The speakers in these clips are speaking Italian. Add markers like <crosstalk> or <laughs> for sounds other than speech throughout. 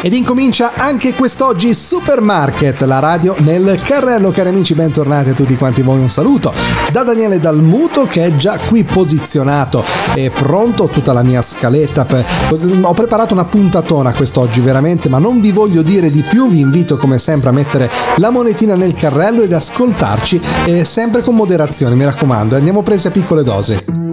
Ed incomincia anche quest'oggi Supermarket, la radio nel carrello. Cari amici, bentornati a tutti quanti voi. Un saluto da Daniele Dalmuto che è già qui posizionato e pronto. Tutta la mia scaletta. Per... Ho preparato una puntatona quest'oggi, veramente, ma non vi voglio dire di più. Vi invito come sempre a mettere la monetina nel carrello ed ascoltarci eh, sempre con moderazione, mi raccomando. Andiamo presi a piccole dosi.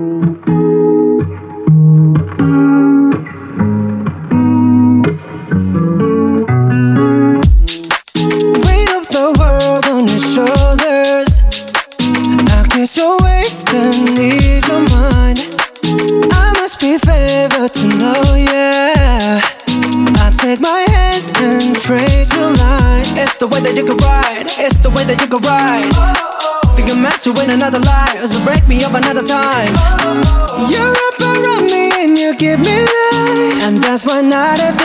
Another life, so break me up another time. You're up around me and you give me life, and that's why night after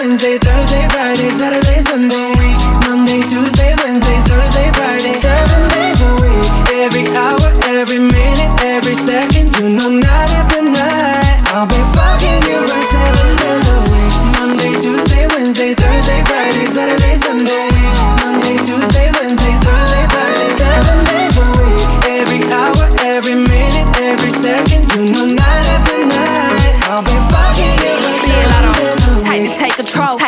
Wednesday, Thursday, Friday, Saturday, Sunday. week, Monday, Tuesday, Wednesday, Thursday, Friday. Seven days a week. Every hour, every minute,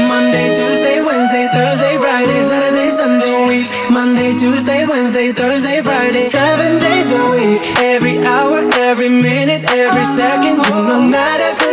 Monday, Tuesday, Wednesday, Thursday, Friday, Saturday, Sunday, week. Monday, Tuesday, Wednesday, Thursday, Friday, seven days a week. Every hour, every minute, every second, you know, night after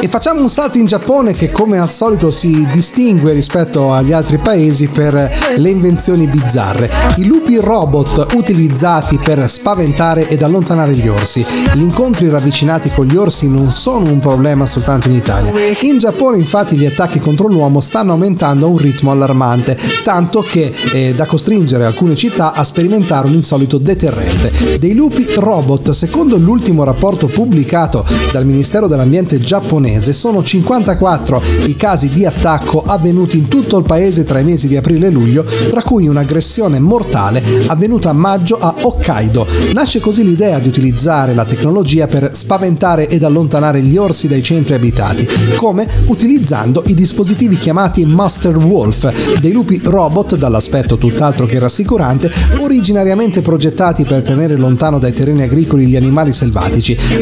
E facciamo un salto in Giappone che come al solito si distingue rispetto agli altri paesi per le invenzioni bizzarre. I lupi robot utilizzati per spaventare ed allontanare gli orsi. Gli incontri ravvicinati con gli orsi non sono un problema soltanto in Italia. In Giappone infatti gli attacchi contro l'uomo stanno aumentando a un ritmo allarmante, tanto che è da costringere alcune città a sperimentare un insolito deterrente. Dei lupi robot, secondo l'ultimo rapporto pubblicato dal Ministero dell'Ambiente giapponese, sono 54 i casi di attacco avvenuti in tutto il paese tra i mesi di aprile e luglio, tra cui un'aggressione mortale avvenuta a maggio a Hokkaido. Nasce così l'idea di utilizzare la tecnologia per spaventare ed allontanare gli orsi dai centri abitati, come utilizzando i dispositivi chiamati Master Wolf, dei lupi robot dall'aspetto tutt'altro che rassicurante, originariamente progettati per tenere lontano dai terreni agricoli gli animali selvatici.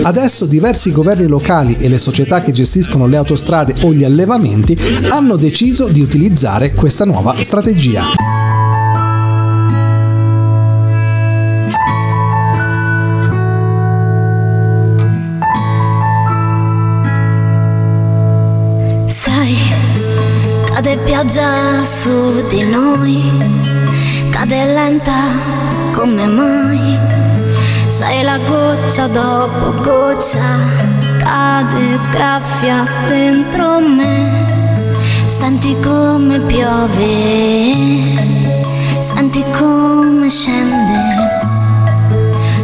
Adesso diversi governi locali e le società che gestiscono le autostrade o gli allevamenti hanno deciso di utilizzare questa nuova strategia. Cade pioggia su di noi, cade lenta come mai. Sei la goccia dopo goccia cade, graffia dentro me. Senti come piove, senti come scende,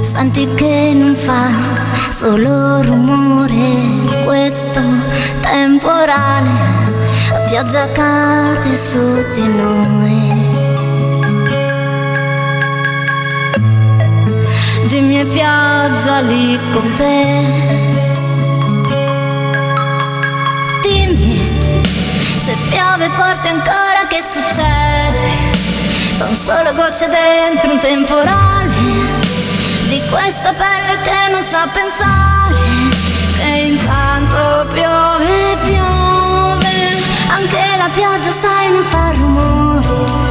senti che non fa solo rumore temporale, la pioggia cade su di noi. Dimmi è pioggia lì con te. Dimmi se piove forte ancora che succede. Sono solo gocce dentro un temporale di questa pelle che non sa pensare che intanto piove piove anche la pioggia sai non fa rumore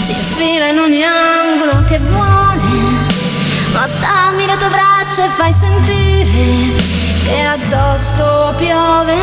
si infila in ogni angolo che vuole ma dammi le tue braccia e fai sentire che addosso piove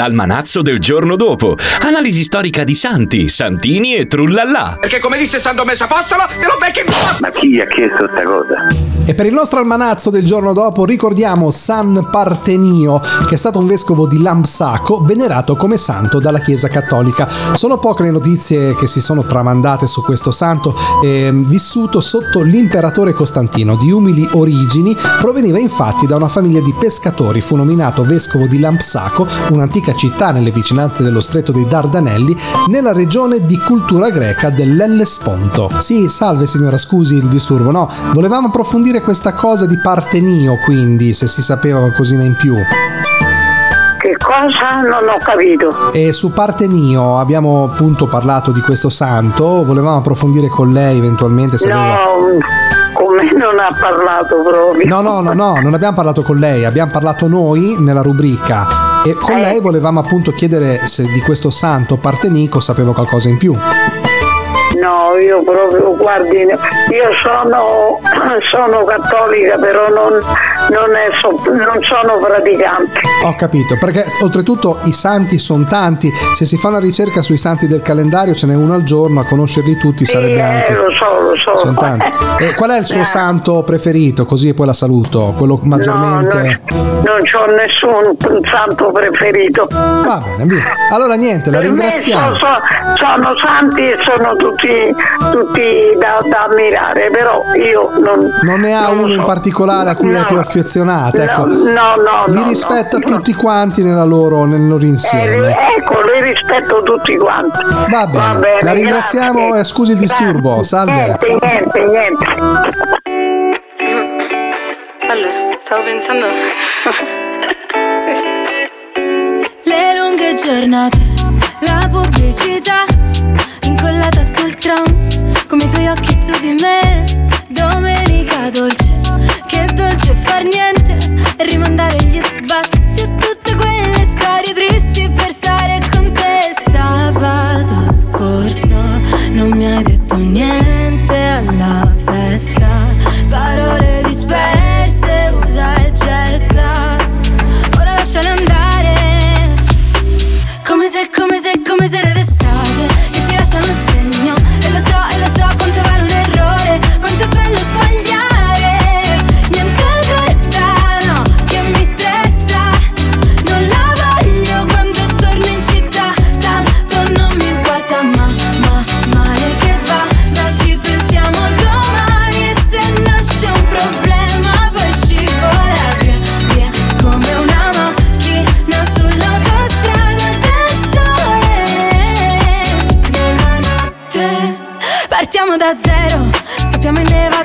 L'almanazzo del giorno dopo. Analisi storica di santi, santini e trullallà. Perché come disse San Tommaso Apostolo, te lo becchi in! Ma chi ha chiesto sta cosa? E per il nostro almanazzo del giorno dopo ricordiamo San Partenio, che è stato un vescovo di Lampsaco, venerato come santo dalla Chiesa Cattolica. Sono poche le notizie che si sono tramandate su questo santo, eh, vissuto sotto l'imperatore Costantino, di umili origini, proveniva infatti da una famiglia di pescatori, fu nominato vescovo di Lampsaco, un'antica città nelle vicinanze dello stretto dei Dardanelli, nella regione di cultura greca dell'Ellesponto. Sì, salve signora, scusi il disturbo, no, volevamo approfondire questa cosa di Partenio, quindi, se si sapeva qualcosina in più. Che cosa? Non ho capito. E su Partenio abbiamo appunto parlato di questo santo, volevamo approfondire con lei eventualmente se. No, con me non ha parlato proprio. No, no, no, no, non abbiamo parlato con lei, abbiamo parlato noi nella rubrica e con Eh. lei volevamo appunto chiedere se di questo santo Partenico sapeva qualcosa in più. No, io proprio, guardi, io sono, <clears throat> sono cattolica, però non, non, è non sono praticante. Ho capito, perché oltretutto i santi sono tanti, se si fa una ricerca sui santi del calendario ce n'è uno al giorno, a conoscerli tutti sarebbe Sì, anche... eh, lo so, lo so. Sono tanti. <laughs> E qual è il suo Eh. santo preferito? Così poi la saluto, quello maggiormente... No, non, non ho nessun santo preferito. Va bene, via. Allora niente, la ringraziamo. so- so- sono santi e sono tutti, tutti da, da ammirare, però io non. Non ne ha non uno in so. particolare a cui è No. più affezionata, ecco. No, no, no. Li no, rispetta no. tutti quanti nella loro, nel loro Eh, insieme. ecco, li rispetto tutti quanti. Va bene, la ringraziamo grazie. e scusi il disturbo. Grazie. Salve. Niente, niente, niente. Allora, stavo pensando. Le lunghe giornate, la pubblicità incollata sul tram, come i tuoi occhi su di me. Domenica dolce, che dolce far niente rimandare gli sbatti a tutte quelle storie tristi per stare con te. Sabato scorso non mi hai detto niente alla festa, parole disperse,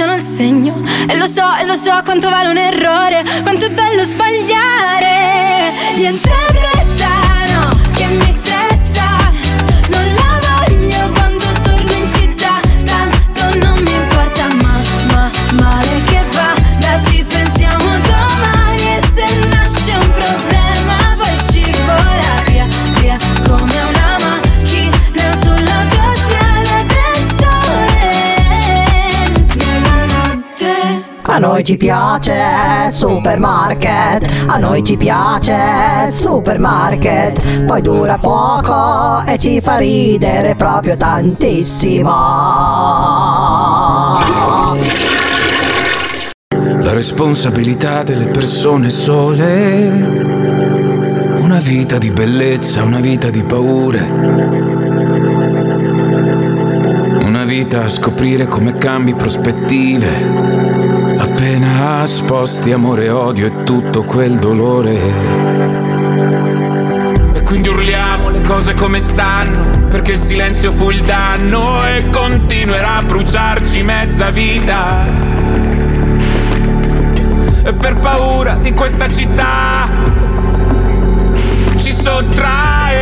lasciano il segno. E lo so, e lo so quanto vale un errore Quanto è bello sbagliare. Niente fretta, no, che mi A noi ci piace supermarket, a noi ci piace supermarket, poi dura poco e ci fa ridere proprio tantissimo. La responsabilità delle persone sole. Una vita di bellezza, una vita di paure. Una vita a scoprire come cambi prospettive. Appena sposti amore odio e tutto quel dolore. E quindi urliamo le cose come stanno, perché il silenzio fu il danno e continuerà a bruciarci mezza vita. E per paura di questa città ci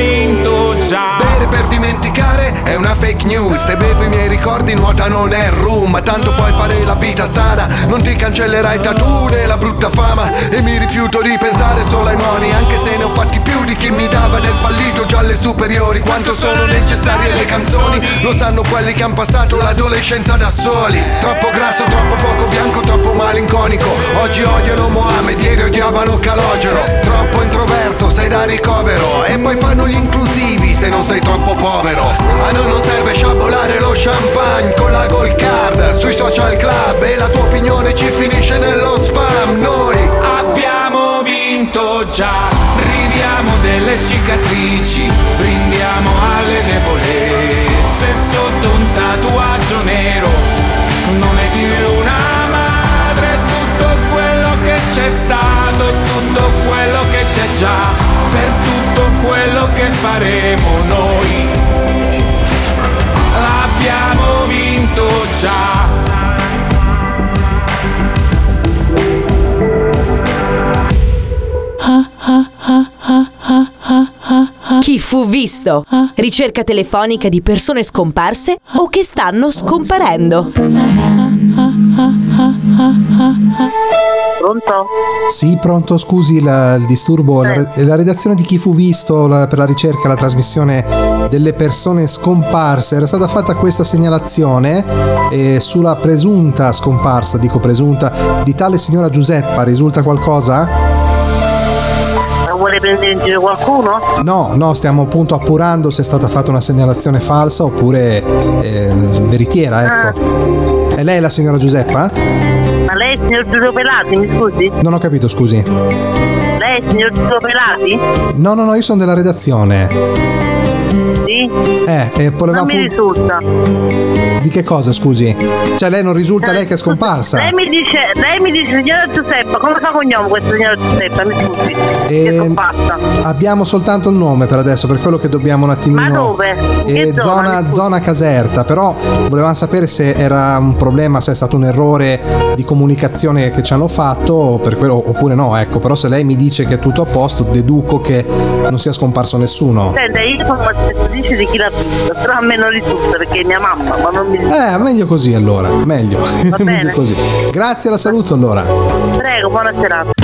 Vinto già. Bere per dimenticare è una fake news Se bevo i miei ricordi nuota non è rum Ma tanto puoi fare la vita sana Non ti cancellerai il tattoo né la brutta fama. E mi rifiuto di pensare solo ai moni Anche se ne ho fatti più di chi mi dava del fallito già alle superiori. Quanto sono necessarie le canzoni Lo sanno quelli che hanno passato l'adolescenza da soli. Troppo grasso, troppo poco bianco, troppo malinconico. Oggi odiano Mohamed, ieri odiavano Calogero. Troppo introverso, sei da ricovero. E poi fanno gli inclusivi se non sei troppo povero champagne con la gold card sui social club e la tua opinione ci finisce nello spam. Noi abbiamo vinto già, ridiamo delle cicatrici, brindiamo alle debolezze sotto un tatuaggio nero. Non di una madre tutto quello che c'è stato, tutto quello che c'è già, per tutto quello che faremo noi già. Chi fu visto? Ricerca telefonica di persone scomparse o che stanno scomparendo. Pronto? Sì, pronto, scusi la- il disturbo. La, la redazione di chi fu visto la- per la ricerca la trasmissione delle persone scomparse era stata fatta questa segnalazione eh, sulla presunta scomparsa, dico presunta, di tale signora Giuseppa. Risulta qualcosa? Vuole prendere in giro qualcuno? No, no, stiamo appunto appurando se è stata fatta una segnalazione falsa oppure eh, veritiera, ecco. È lei la signora Giuseppa? Signor Giulio Pelati, mi scusi? Non ho capito, scusi. Lei è il signor Giulio Pelati? No, no, no, io sono della redazione. Sì? Eh, e volevamo Non mi risulta. Di che cosa, scusi? Cioè, lei non risulta lei che è scomparsa? Lei mi dice, lei mi dice signora Giuseppa, come fa cognome questa signora Giuseppa? Mi scusi. E fatta. abbiamo soltanto il nome per adesso, per quello che dobbiamo un attimino. Ma dove? Eh, zona, zona, zona Caserta, però volevamo sapere se era un problema, se è stato un errore di comunicazione che ci hanno fatto, per quello, oppure no, ecco, però se lei mi dice che è tutto a posto, deduco che non sia scomparso nessuno. Senta, io sono spettatrice di chi l'ha visto, però a me non risulta perché è mia mamma, ma non mi risulta. Eh, meglio così allora, meglio, <laughs> meglio così. Grazie, la saluto allora. Prego, buona serata.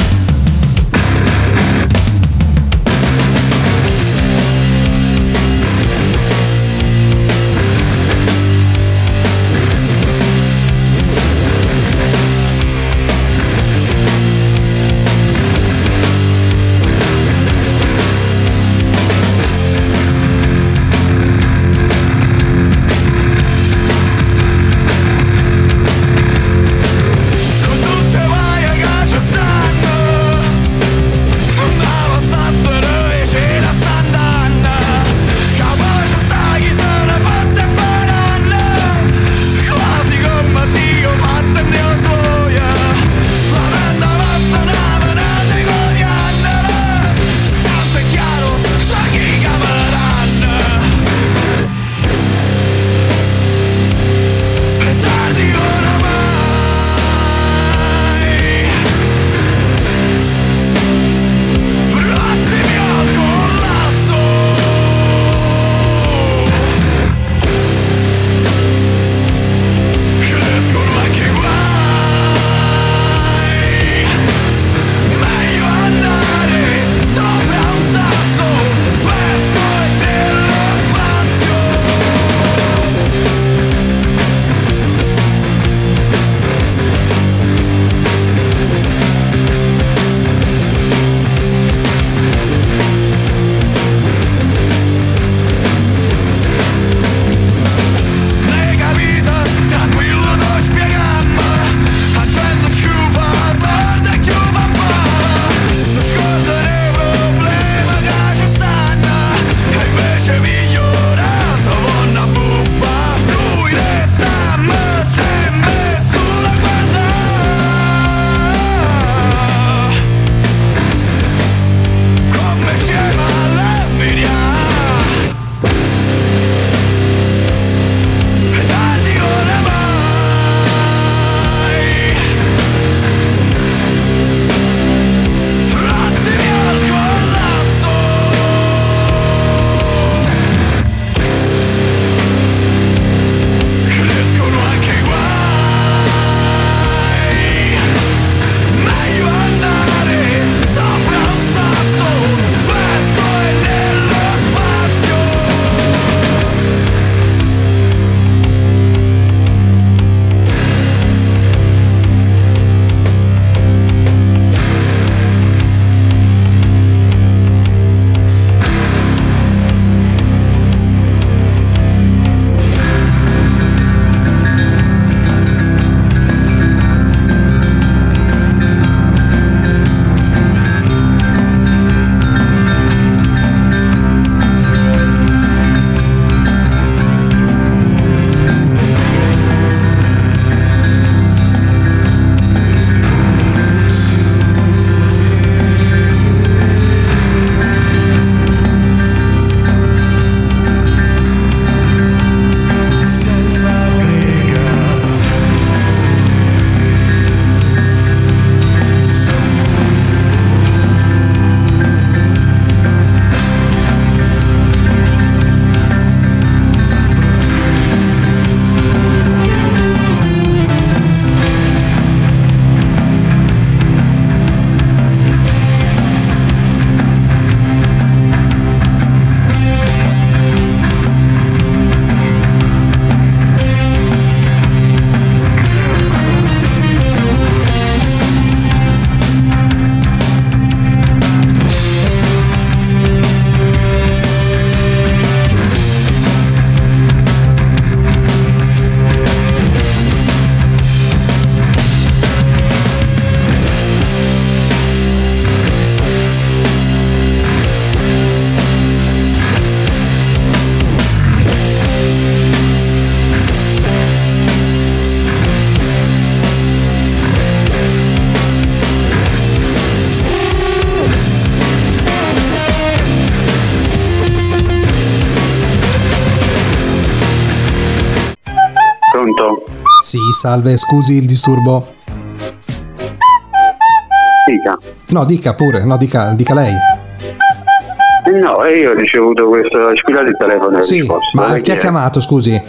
Salve, scusi il disturbo. Dica. No, dica pure, no, dica, dica lei. No, io ho ricevuto questo, squillate il telefono ho Sì, ma chi ha chiamato, scusi?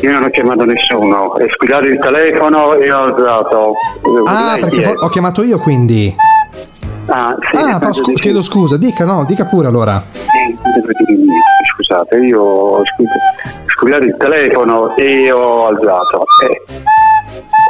Io non ho chiamato nessuno, è squillato il telefono e ho alzato. Ah, Lei perché fo- ho chiamato io quindi. Ah, sì, Ah, ma scu- chiedo scusa, dica no, dica pure allora. Scusate, io ho squi- squillato il telefono e ho alzato. Eh.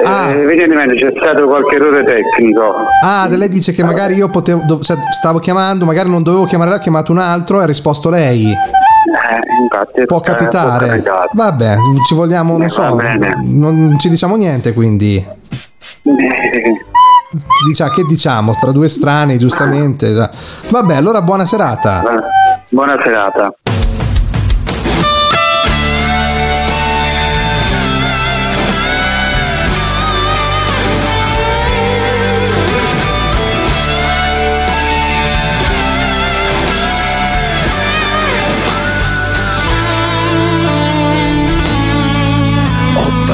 Ah. Eh, evidentemente c'è stato qualche errore tecnico. Ah, lei dice che magari io potevo, stavo chiamando, magari non dovevo chiamare ho chiamato un altro e ha risposto lei. Eh, infatti, Può eh, capitare. può. Vabbè, ci vogliamo, non Eh, so, non ci diciamo niente quindi. Eh, Dice, che diciamo? Tra due strani, giustamente. Vabbè, allora buona serata. Buona serata.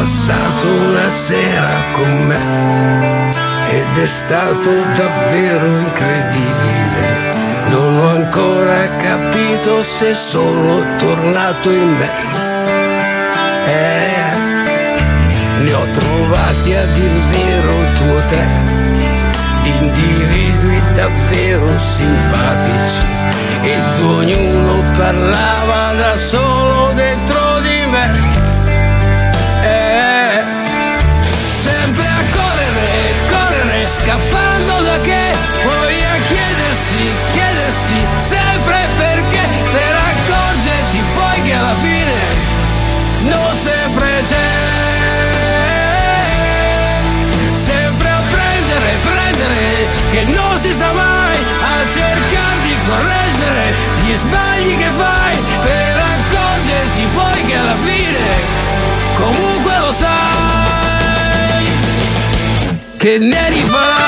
Passato una sera con me ed è stato davvero incredibile. Non ho ancora capito se sono tornato in me. Eh, li ho trovati a dir vero tu o te, individui davvero simpatici ed ognuno parlava da solo dentro sa mai, a cercare di correggere gli sbagli che fai, per accorgerti poi che alla fine comunque lo sai che ne rifarai.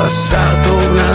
Una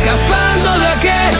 Correre, scappando da che,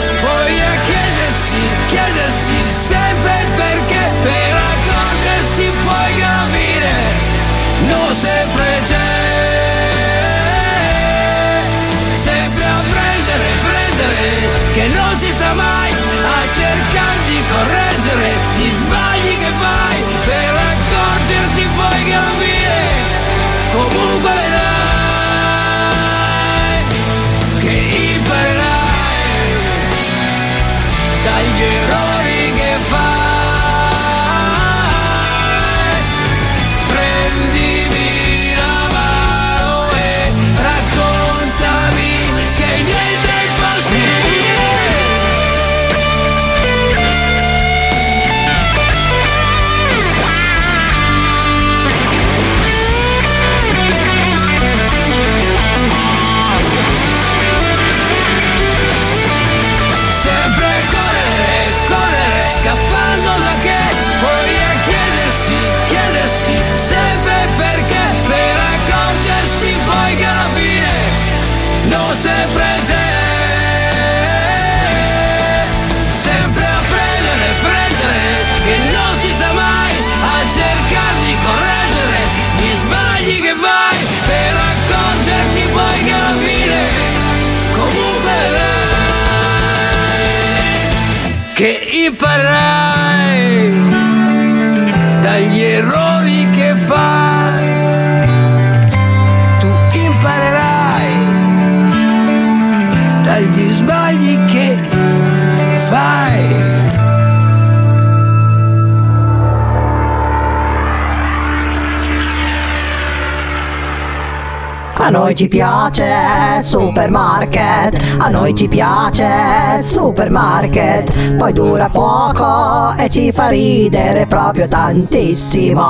A noi ci piace supermarket, a noi ci piace supermarket, poi dura poco e ci fa ridere proprio tantissimo.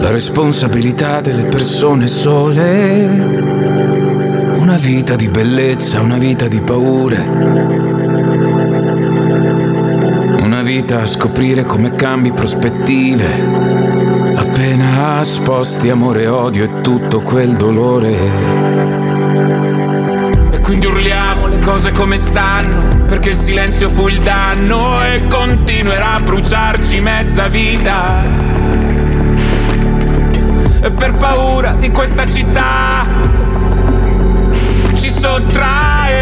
La responsabilità delle persone sole. Una vita di bellezza, una vita di paure. Una vita a scoprire come cambi prospettive. Appena sposti amore, odio e tutto quel dolore. E quindi urliamo le cose come stanno, perché il silenzio fu il danno e continuerà a bruciarci mezza vita. E per paura di questa città ci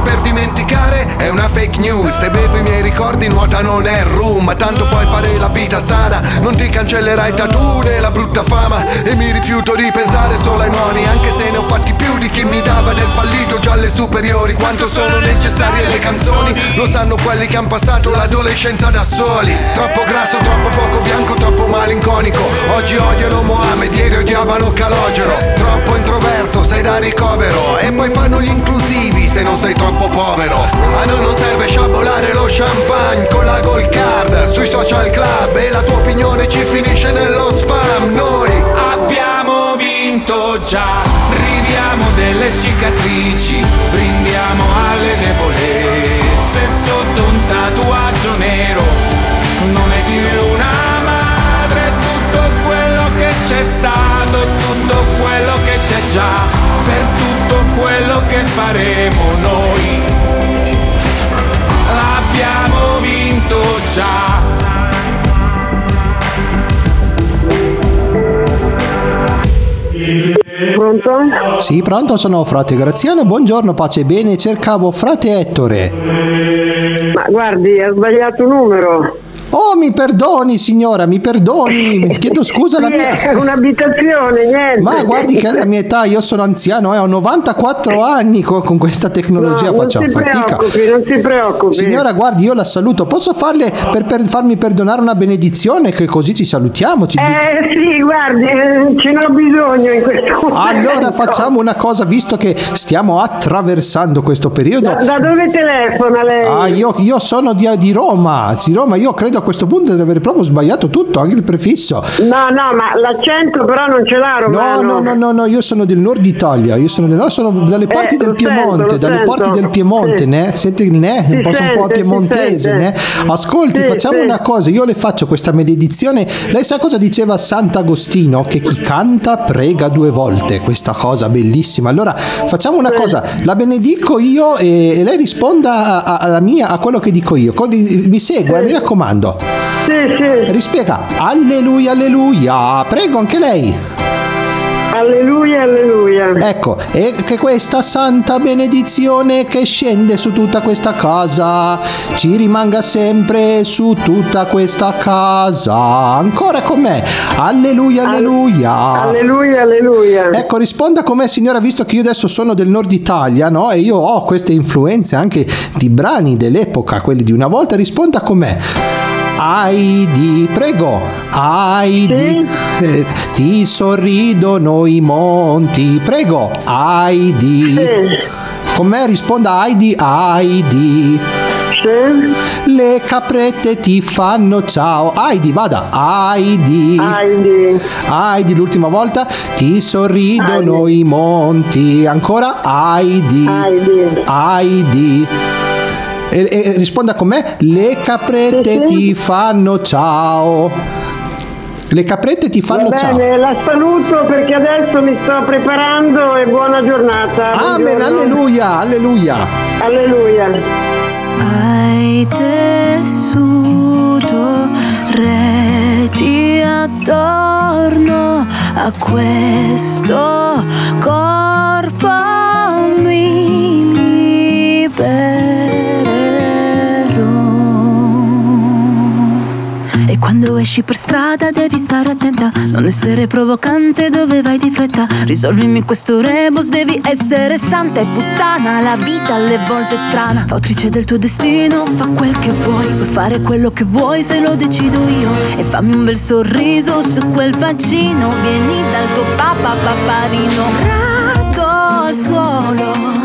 Bere per dimenticare? È una fake news. Se bevo i miei ricordi nuota non è rum. Ma tanto puoi fare la vita sana. Non ti cancellerai tattoo né la brutta fama. E mi rifiuto di pensare solo ai moni. Anche se ne ho fatti più di chi mi dava del fallito già alle superiori. Quanto sono necessarie le canzoni? Lo sanno quelli che hanno passato l'adolescenza da soli. Troppo grasso, troppo poco bianco, troppo malinconico. Oggi odiano Mohamed, ieri odiavano Calogero. Troppo introverso, sei da ricovero. E poi fanno gli inclusivi se non sei troppo povero. A noi non serve sciabolare lo champagne con la gold card. Sui social club E la tua opinione ci finisce faremo noi. Abbiamo vinto già. Pronto? Sì, pronto, sono frate Graziano, buongiorno, pace e bene, cercavo frate Ettore. Ma guardi, ha sbagliato numero. Oh, mi perdoni signora, mi perdoni, mi chiedo scusa la mia... <laughs> È un'abitazione, niente. Ma guardi che alla mia età, io sono anziano, eh, ho 94 anni con, con questa tecnologia, No, si fatica. preoccupi, non si preoccupi. Signora, guardi, io la saluto, posso farle per, per farmi perdonare una benedizione che così ci salutiamo? Ci- Eh sì, guardi, eh, ce n'ho bisogno in questo momento. Allora facciamo una cosa, visto che stiamo attraversando questo periodo. Da, da dove telefona lei? Ah, io, io sono di, di Roma, di Roma, io credo a questo punto di aver proprio sbagliato tutto, anche il prefisso. No, no, ma l'accento però non ce l'ha No, romano. no, no, no, no, io sono del nord Italia, io sono, del- no, sono dalle parti Eh, del sento, Piemonte, lo dalle sento. parti del Piemonte, Sì. ne? Senti, ne? Si Un po', un po' sente, piemontese, sente. ne? Ascolti, Sì, facciamo sì. una cosa, io le faccio questa maledizione. Lei sa cosa diceva Sant'Agostino? Che chi canta prega due volte, questa cosa bellissima. Allora, facciamo una cosa, la benedico io e, e lei risponda a- a- alla mia, a quello che dico io. Mi segue, eh, mi raccomando. Sì, sì. Rispiega, alleluia, alleluia. Prego anche lei. Alleluia, alleluia. Ecco, e che questa santa benedizione che scende su tutta questa casa ci rimanga sempre su tutta questa casa. Ancora con me. Alleluia, alleluia. Alleluia, alleluia. Ecco, risponda con me, signora, visto che io adesso sono del nord Italia, no? E io ho queste influenze anche di brani dell'epoca, quelli di una volta, risponda con me. Aidi, prego, Aidi, eh, ti sorridono i monti, prego, Aidi. Con me risponda Aidi, Aidi. Le caprette ti fanno ciao. Aidi, vada. Aidi. Aidi. Aidi, l'ultima volta. Ti sorridono i monti. Ancora. Aidi. Aidi. Aidi. E, e- risponda con me. Le caprette ti fanno ciao. Le caprette ti fanno Va ciao. bene, la saluto perché adesso mi sto preparando e buona giornata. Amen, Buongiorno. alleluia, alleluia. Alleluia. Hai tessuto reti attorno a questo corpo esci per strada devi stare attenta, non essere provocante dove vai di fretta. Risolvimi questo rebus, devi essere santa e puttana. La vita alle volte è strana, fautrice del tuo destino, fa quel che vuoi. Puoi fare quello che vuoi se lo decido io. E fammi un bel sorriso su quel vaccino. Vieni dal tuo papà paparino. Rado al suolo,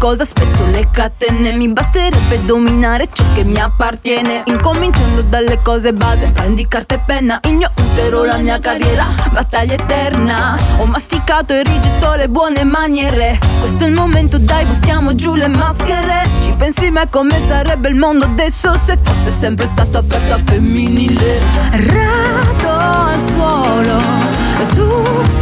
cosa, spezzo le catene. Mi basterebbe dominare ciò che mi appartiene. Incominciando dalle cose base Prendi carta e penna, il mio utero, la mia carriera Battaglia eterna. Ho masticato e rigetto le buone maniere. Questo è il momento, dai, buttiamo giù le maschere. Ci pensi mai come sarebbe il mondo adesso Se fosse sempre stato aperto a femminile. Rado al suolo tutto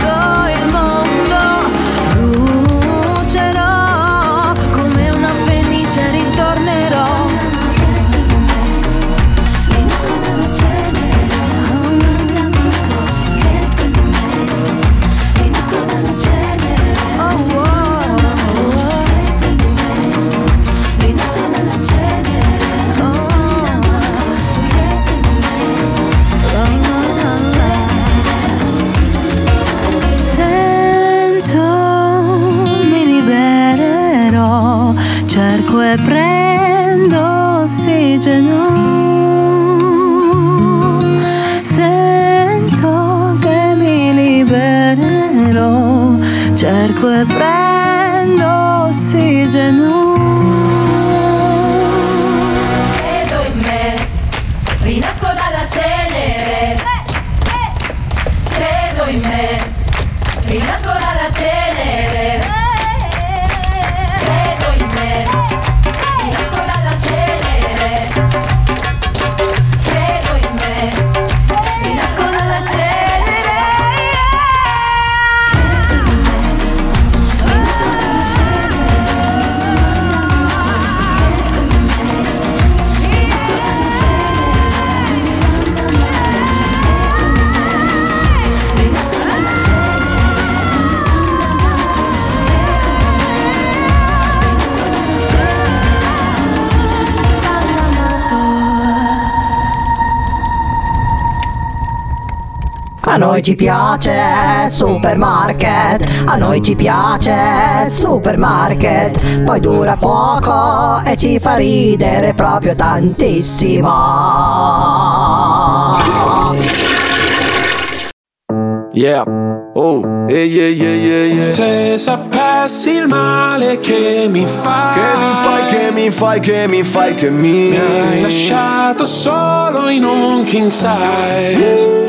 e prendo ossigeno. Sento che mi libererò, cerco e prendo noi ci piace supermarket, a noi ci piace supermarket, poi dura poco e ci fa ridere proprio tantissimo. Yeah. Oh, yeah, yeah, yeah, yeah. Se sapessi il male che mi fai Che mi fai, che mi fai, che mi fai, che mi Mi hai lasciato solo in un king size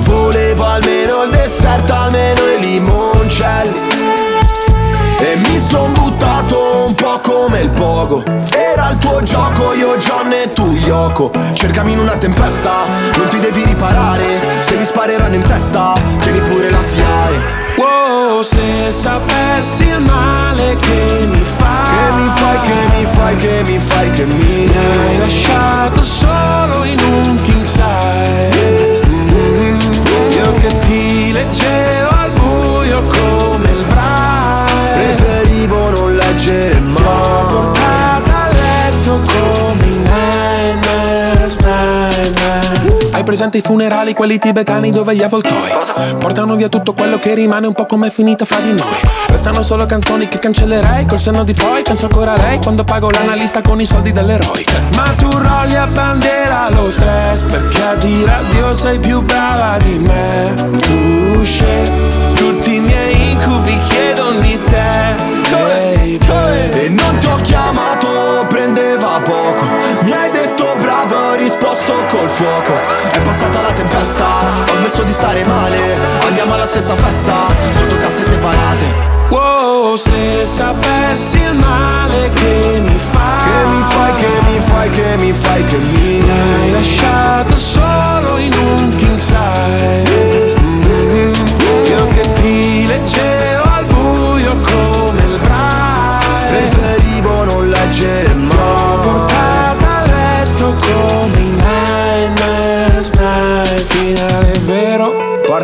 Volevo almeno il dessert, almeno i limoncelli. E mi son buttato un po' come il pogo. Era il tuo gioco, io John e tu Yoko. Cercami in una tempesta, non ti devi riparare. Se mi spareranno in testa, tieni pure la SIAE Wow, se sapessi il male che mi fai Che mi fai, che mi fai, che mi fai, che mi Mi hai lasciato solo in un king size presente i funerali, quelli tibetani dove gli avvoltoi Portano via tutto quello che rimane un po' come è finita fra di noi. Restano solo canzoni che cancellerei col senno di poi Penso ancora a lei quando pago l'analista con i soldi dell'eroe. Ma tu rolli a bandiera lo stress Perché a dire addio sei più brava di me. Tu scegli tutti i miei incubi chiedono di te. Baby. E non ti ho chiamato, prendeva poco. Mi hai detto bravo, ho risposto col fuoco smesso di stare male. Andiamo alla stessa festa, sotto casse separate. Wow, se sapessi il male che mi fai Che mi fai, che mi fai, che mi fai, che mi Mi hai lasciato solo in un king size. Mm, Io che ti leggevo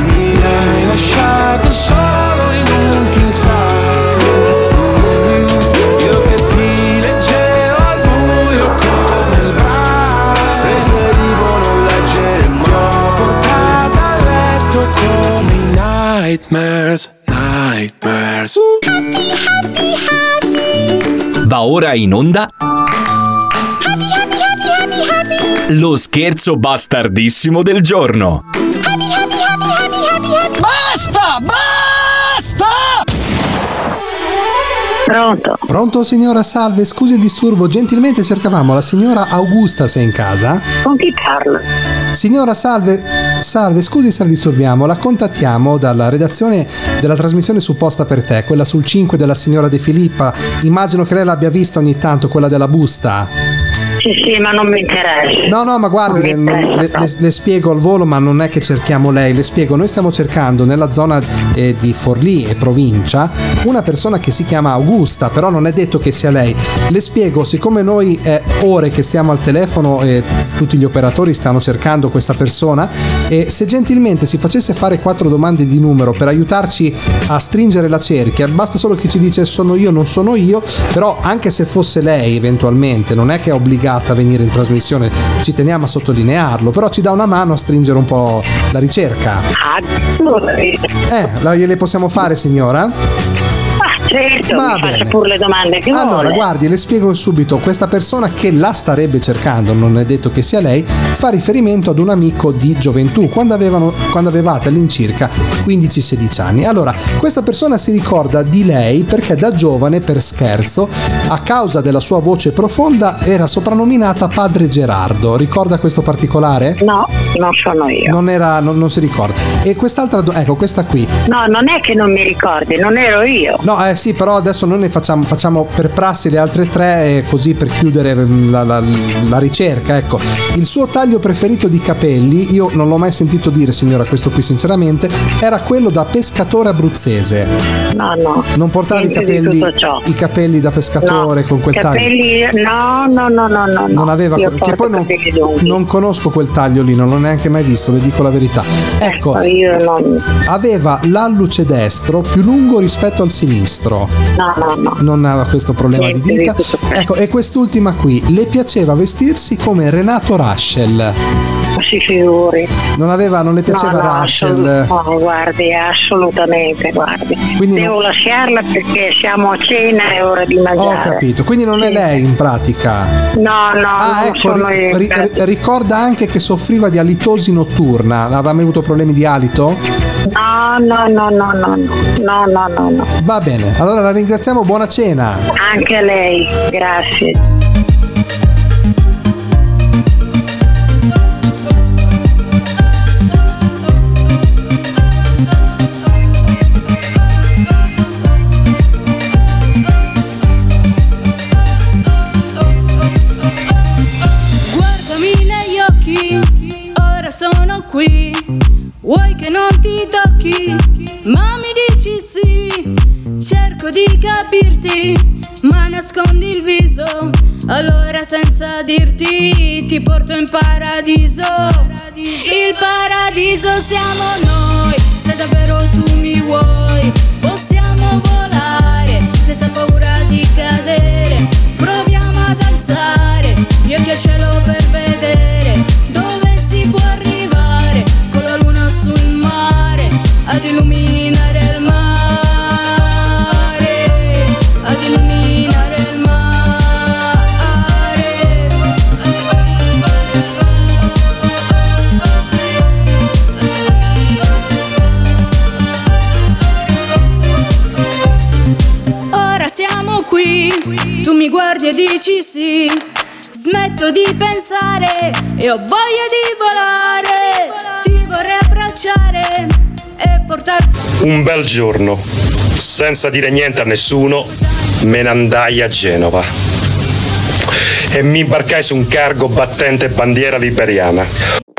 Mi nightmares, nightmares Va ora in onda. Lo scherzo bastardissimo del giorno. Basta! Basta! Pronto? Pronto signora, salve, scusi il disturbo, gentilmente cercavamo la signora Augusta se è in casa? Con chi parla? Signora, salve, salve, scusi se la disturbiamo, la contattiamo dalla redazione della trasmissione supposta per te, quella sul 5 della signora De Filippa, immagino che lei l'abbia vista ogni tanto, quella della busta. Sì, sì, ma non mi interessa. No, no, ma guardi, le, interessa le- le spiego al volo, ma non è che cerchiamo lei, le spiego, noi stiamo cercando nella zona eh, di Forlì e provincia una persona che si chiama Augusta, però non è detto che sia lei. Le spiego, siccome noi è ore che stiamo al telefono e tutti gli operatori stanno cercando questa persona, e se gentilmente si facesse fare quattro domande di numero per aiutarci a stringere la cerchia, basta solo che ci dice sono io, non sono io, però anche se fosse lei eventualmente, non è che è obbligata a venire in trasmissione, ci teniamo a sottolinearlo, però ci dà una mano a stringere un po' la ricerca. Ah, eh, Eh, la gliele possiamo fare signora? Certo, Va mi bene. pure le domande che Allora, vuole. guardi, le spiego subito. Questa persona che la starebbe cercando, non è detto che sia lei, fa riferimento ad un amico di gioventù, quando, avevano, quando avevate all'incirca 15-16 anni. Allora, questa persona si ricorda di lei perché da giovane, per scherzo, a causa della sua voce profonda, era soprannominata Padre Gerardo. Ricorda questo particolare? No, non sono io. Non, era, non, non si ricorda. E quest'altra, do- ecco, questa qui. No, non è che non mi ricordi, non ero io. No, eh, sì, però adesso noi ne facciamo, facciamo per prassi le altre tre, eh, così per chiudere mm, la, la- la ricerca. Ecco, il suo taglio preferito di capelli, io non l'ho mai sentito dire, signora, questo qui sinceramente, era quello da pescatore abruzzese. No, no. Non portavi i capelli, i capelli da pescatore con quel taglio? capelli, no, no, no, no, no. Non aveva Io quel- che poi non, non conosco quel taglio lì, non l'ho neanche mai visto, le dico la verità. Ecco, io non... aveva l'alluce destro più lungo rispetto al sinistro. No, no, no. Non aveva questo problema Niente di di dita. Ecco, e quest'ultima qui, le piaceva vestirsi come Renato Raschel. Si figuri. Non aveva, non le piaceva no, no, assolut- no, guardi, assolutamente, guardi. Quindi Devo lasciarla perché siamo a cena, è ora di Ho mangiare. capito, quindi non è lei in pratica. No, no, Ah, non ecco, ri- ri- ricorda anche che soffriva di alitosi notturna. Aveva mai avuto problemi di alito? No, no, no, no, no, no, no, no, no. Va bene, allora la ringraziamo, buona cena. Anche a lei, grazie. Ti tocchi? Ma mi dici sì. Cerco di capirti, ma nascondi il viso. Allora senza dirti ti porto in paradiso. Il paradiso siamo noi, se davvero tu mi vuoi. Possiamo volare senza paura di cadere. Proviamo ad alzare gli occhi al cielo per Smetto di pensare e ho voglia di volare. Ti vorrei abbracciare e portarti. Un bel giorno, senza dire niente a nessuno, me ne andai a Genova e mi imbarcai su un cargo battente bandiera liberiana.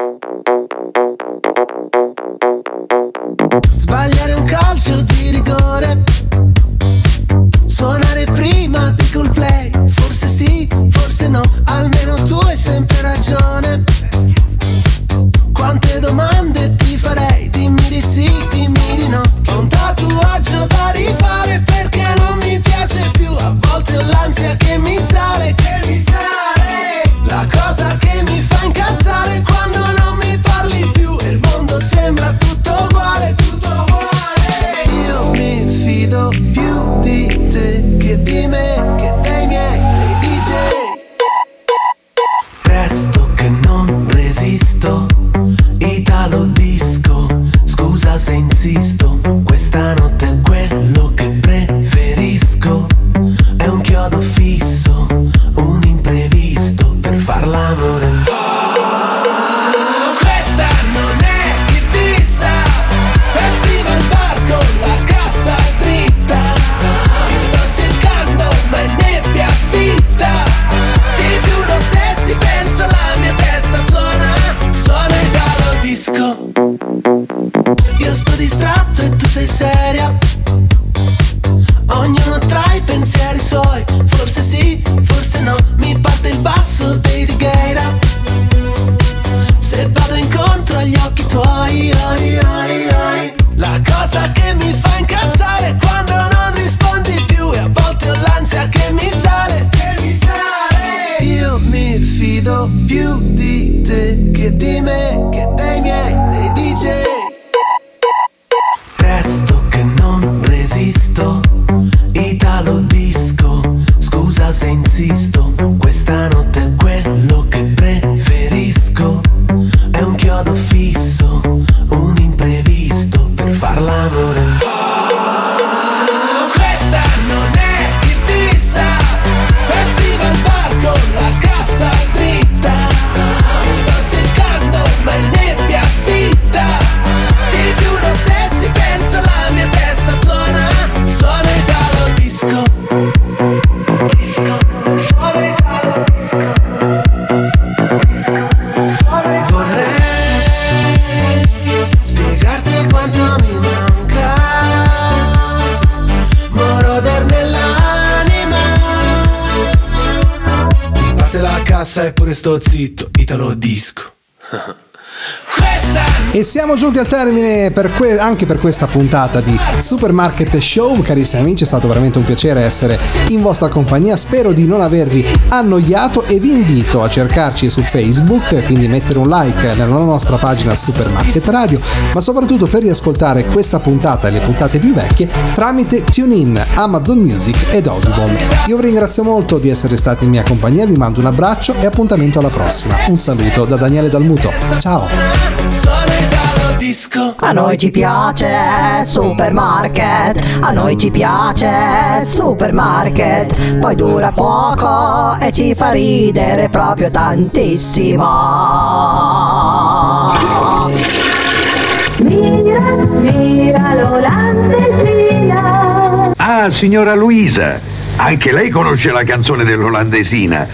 Sai pure sto zitto, Italo disco. E siamo giunti al termine per que- anche per questa puntata di Supermarket Show. Carissimi amici, è stato veramente un piacere essere in vostra compagnia. Spero di non avervi annoiato e vi invito a cercarci su Facebook, quindi mettere un like nella nostra pagina Supermarket Radio, ma soprattutto per riascoltare questa puntata e le puntate più vecchie tramite TuneIn, Amazon Music ed Audible. Io vi ringrazio molto di essere stati in mia compagnia, vi mando un abbraccio e appuntamento alla prossima. Un saluto da Daniele Dalmuto. Ciao! A noi ci piace supermarket, a noi ci piace supermarket, poi dura poco e ci fa ridere proprio tantissimo. Mira, mira l'olandesina. Ah, signora Luisa, anche lei conosce la canzone dell'olandesina.